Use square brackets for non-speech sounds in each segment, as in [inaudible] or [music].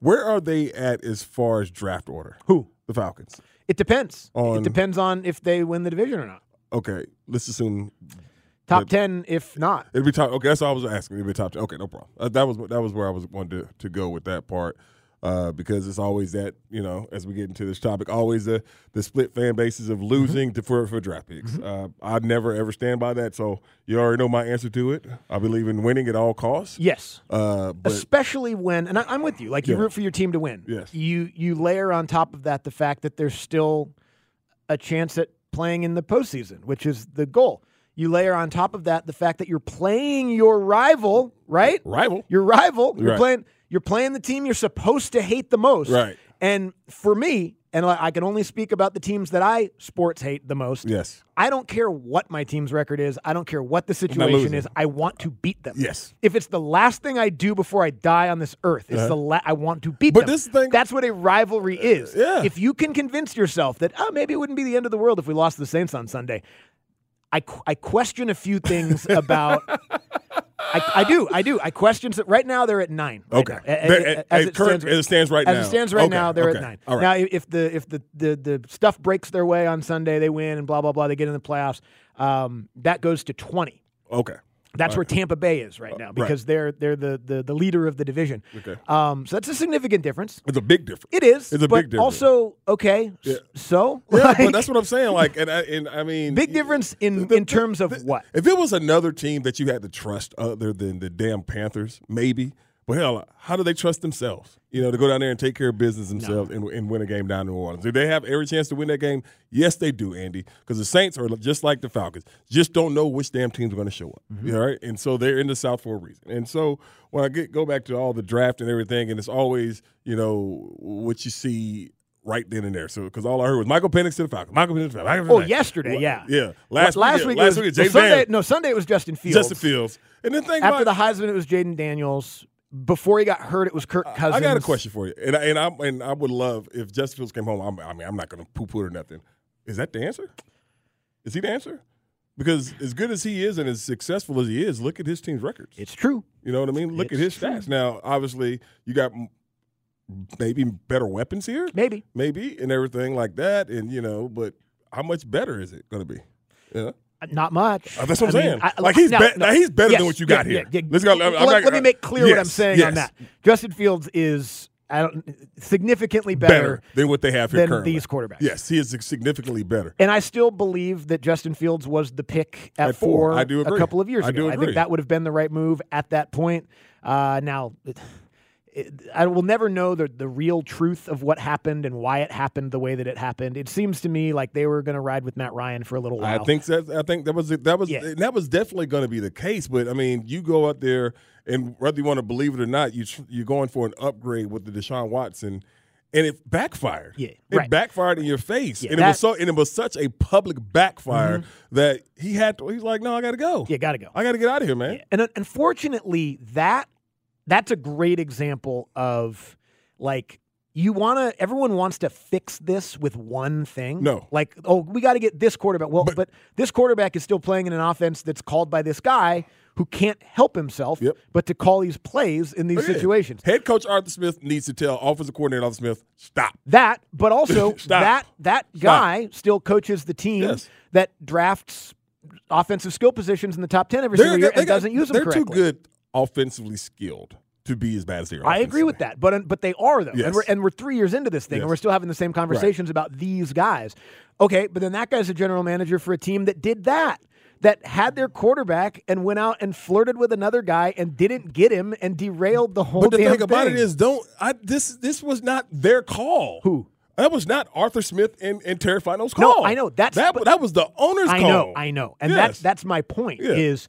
Where are they at as far as draft order? Who? The Falcons. It depends. On- it depends on if they win the division or not. Okay, let's assume Top But- ten, if not. it'd be top. Okay, that's all I was asking. It'd be top. ten. Okay, no problem. Uh, that was that was where I was wanted to, to go with that part. Uh, because it's always that you know as we get into this topic, always the the split fan bases of losing to, for for draft picks. Uh, I never ever stand by that. So you already know my answer to it. I believe in winning at all costs. Yes. Uh, but Especially when, and I, I'm with you. Like you Yeah. root for your team to win. Yes. You you layer on top of that the fact that there's still a chance at playing in the postseason, which is the goal. You layer on top of that the fact that you're playing your rival, right? rival. Your rival. You're Right. playing. You're playing the team you're supposed to hate the most. Right. And for me, and I can only speak about the teams that I sports hate the most. Yes. I don't care what my team's record is. I don't care what the situation is. I want to beat them. Yes. If it's the last thing I do before I die on this earth, it's the la- I want to beat Uh-huh. But them. this thing- That's what a rivalry is. yeah. If you can convince yourself that oh maybe it wouldn't be the end of the world if we lost the Saints on Sunday, I qu- I question a few things [laughs] about. I, I do, I do. I question. Right now they're at nine. right Okay. now, a- a- They're- a- at- as it current- stands, as it stands right as now. it stands right Okay, now, they're okay. at nine. All right. Now, if the if the, the the stuff breaks their way on Sunday, they win and blah blah blah. They get in the playoffs. Um, that goes to twenty. Okay. That's where Tampa Bay is right now because they're they're the, the the leader of the division. Okay. Um, so that's a significant difference. It's a big difference. It is. It's a big difference. Also, okay. s- So Yeah, like, but that's what I'm saying. Like, and I, and I mean, big difference in the- in terms of what. If it was another team that you had to trust other than the damn Panthers, maybe. But hell, how do they trust themselves? You know, to go down there and take care of business themselves and, and win a game down in New Orleans. Do they have every chance to win that game? Yes, they do, Andy. Because the Saints are just like the Falcons, just don't know which damn teams are going to show up. Mm-hmm. Know, right? And so they're in the South for a reason. And so when I get go back to all the draft and everything, and it's always you know what you see right then and there. So because all I heard was Michael Penix to the Falcons, Michael Penix to the Falcons. Oh, yesterday, yeah, yeah. Last last week, week, last week, was, Sunday. No, Sunday it was Justin Fields. Justin Fields. And then think After about, the Heisman, it was Jayden Daniels. Before he got hurt, it was Kirk Cousins. I got a question for you, and I, and I and I would love if Justin Fields came home. I'm, I mean, I'm not going to poo poo or nothing. Is that the answer? Is he the answer? Because as good as he is and as successful as he is, look at his team's records. It's true. You know what I mean? Look at It's his stats. Now, obviously, you got maybe better weapons here, Maybe. maybe, and everything like that. And you know, but how much better is it going to be? Yeah. Uh, Not much. Uh, that's what I'm I mean, saying. I- Like, he's no, be- no. now, he's better than what you got yeah, here. yeah, yeah. Let's go. Let, not- let me make clear what I'm Yes, saying on that. Justin Fields is I don't, significantly better, better, than what they have here than currently. these quarterbacks. Yes, he is significantly better. And I still believe that Justin Fields was the pick at, At four. four, I do agree. a couple of years I ago. I think that would have been the right move at that point. Uh, now, it, I will never know the, the real truth of what happened and why it happened the way that it happened. It seems to me like they were going to ride with Matt Ryan for a little while. I think that I think that was that was Yeah. that was definitely going to be the case. But I mean, you go out there and whether you want to believe it or not, you you're going for an upgrade with the Deshaun Watson, and it backfired. Yeah, it right. backfired in your face, Yeah, and it was Mm-hmm. so and it was such a public backfire that he had to. He's like, no, I got to go. Yeah, got to go. I got to get out of here, man. And un- unfortunately, that that's a great example of like you want to everyone wants to fix this with one thing No. like oh we got to get this quarterback well but, this quarterback is still playing in an offense that's called by this guy who can't help himself Yep. but to call these plays in these yeah. situations Head coach Arthur Smith needs to tell offensive coordinator Arthur Smith, stop. that but also [laughs] Stop. that that guy still coaches the team Yes. that drafts offensive skill positions in the top 10 every single year and doesn't use them They're correctly too good offensively skilled to be as bad as they are. I agree with that, but uh, but they are though, Yes. and we're and we're three years into this thing, Yes. and we're still having the same conversations about these guys. Okay, but then that guy's a general manager for a team that did that, that had their quarterback and went out and flirted with another guy and didn't get him and derailed the whole. But the damn thing about it is, don't I, this this was not their call. Who? That was not Arthur Smith and, and Terry No, call. I know. That's- that. but- that was the owner's I call. know, I know, and Yes. that's that's my point. Yeah. Is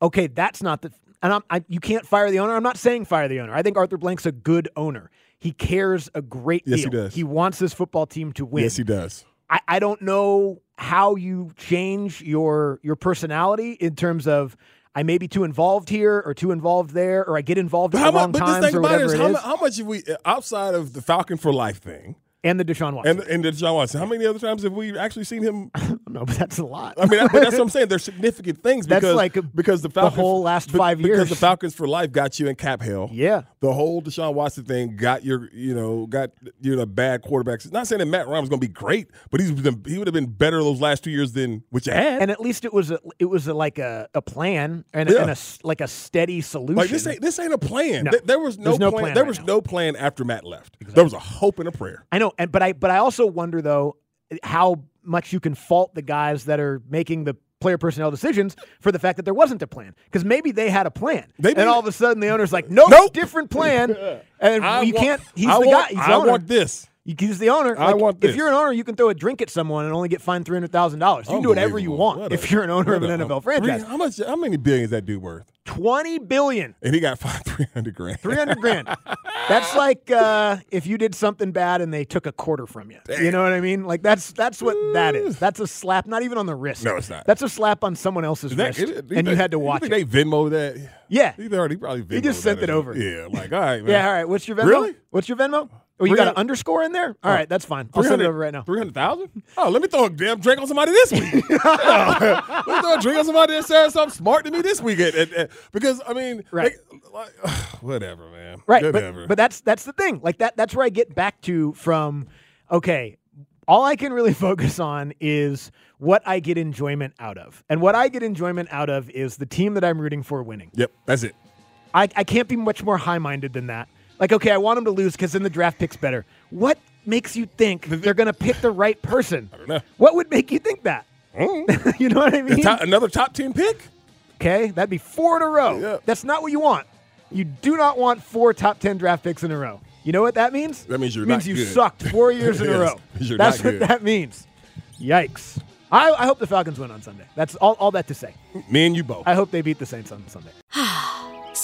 okay. That's not the. And I'm, I, you can't fire the owner. I'm not saying fire the owner. I think Arthur Blank's a good owner. He cares a great Yes, he does. He wants his football team to win. Yes, he does. I, I don't know how you change your your personality in terms of I may be too involved here or too involved there or I get involved at How the wrong much, times or about it whatever is, it how, how much have we outside of the Falcon for Life thing and the Deshaun Watson. and and the John Watson? How many other times have we actually seen him? [laughs] no, but that's a lot. I mean, I- that's what I'm saying. There's significant things That's because like a- because the the Falcons, whole last five because years. the Falcons for Life got you in cap hell. yeah. the whole Deshaun Watson thing got your, you know, got you know bad quarterbacks. Not saying that Matt Ryan was going to be great, but he's been, he would have been better those last two years than what you had. And at least it was a it was a, like a, a plan and, a, Yeah. and a like a steady solution. like this ain't this ain't a plan. No. There, there was no, There's no plan. plan There right was now. no plan after Matt left. There was a hope and a prayer. I know, and but I but I also wonder though how much you can fault the guys that are making the player personnel decisions for the fact that there wasn't a plan because maybe they had a plan Maybe- and all of a sudden the owner's like nope, Nope. different plan [laughs] and I you want- can't he's I the want, guy he's the I owner want this. He's the owner I Like, want if you're an owner you can throw a drink at someone and only get fined three hundred thousand dollars you can do whatever you want What if you're an owner of an a- NFL three- franchise how much? How many billions is that dude worth? 20 billion And he got [laughs] fined three hundred grand. 300 grand. [laughs] That's like uh, if you did something bad and they took a quarter from you. You know what I mean? Like that's that's what that is. That's a slap, not even on the wrist. No, it's not. That's a slap on someone else's that- wrist, is it- and you had to watch it. They Venmo that. Yeah. He already probably Venmo He just sent it over. Yeah, like all right, man. Yeah, all right. What's your Venmo? Really? What's your Venmo? Oh, you got an underscore in there? All oh. right, that's fine. I'll send it over right now. Three hundred thousand? Oh, let me throw a damn drink on somebody this week. Yeah. [laughs] Oh, [laughs] let me throw a drink on somebody that says something smart to me this and- because I mean, Right. like, like, [sighs] whatever, man. Right, Whatever. but, but that's that's the thing. Like that that's where I get back to from okay, all I can really [laughs] focus on is what I get enjoyment out of. And what I get enjoyment out of is the team that I'm rooting for winning. yep, that's it. I, I can't be much more high minded than that. Like, okay, I want them to lose because then the draft pick's better. What makes you think they're going to pick the right person? I don't know. What would make you think that? Mm. [laughs] you know what I mean? top- another top ten pick. Okay, that'd be four in a row. Yeah. That's not what you want. You do not want four top 10 draft picks in a row. You know what that means? That means you're it means not you good. sucked four [laughs] years in a row. That's what good. that means. Yikes. I, I hope the Falcons win on Sunday. That's all, all that to say. Me and you both. I hope they beat the Saints on Sunday.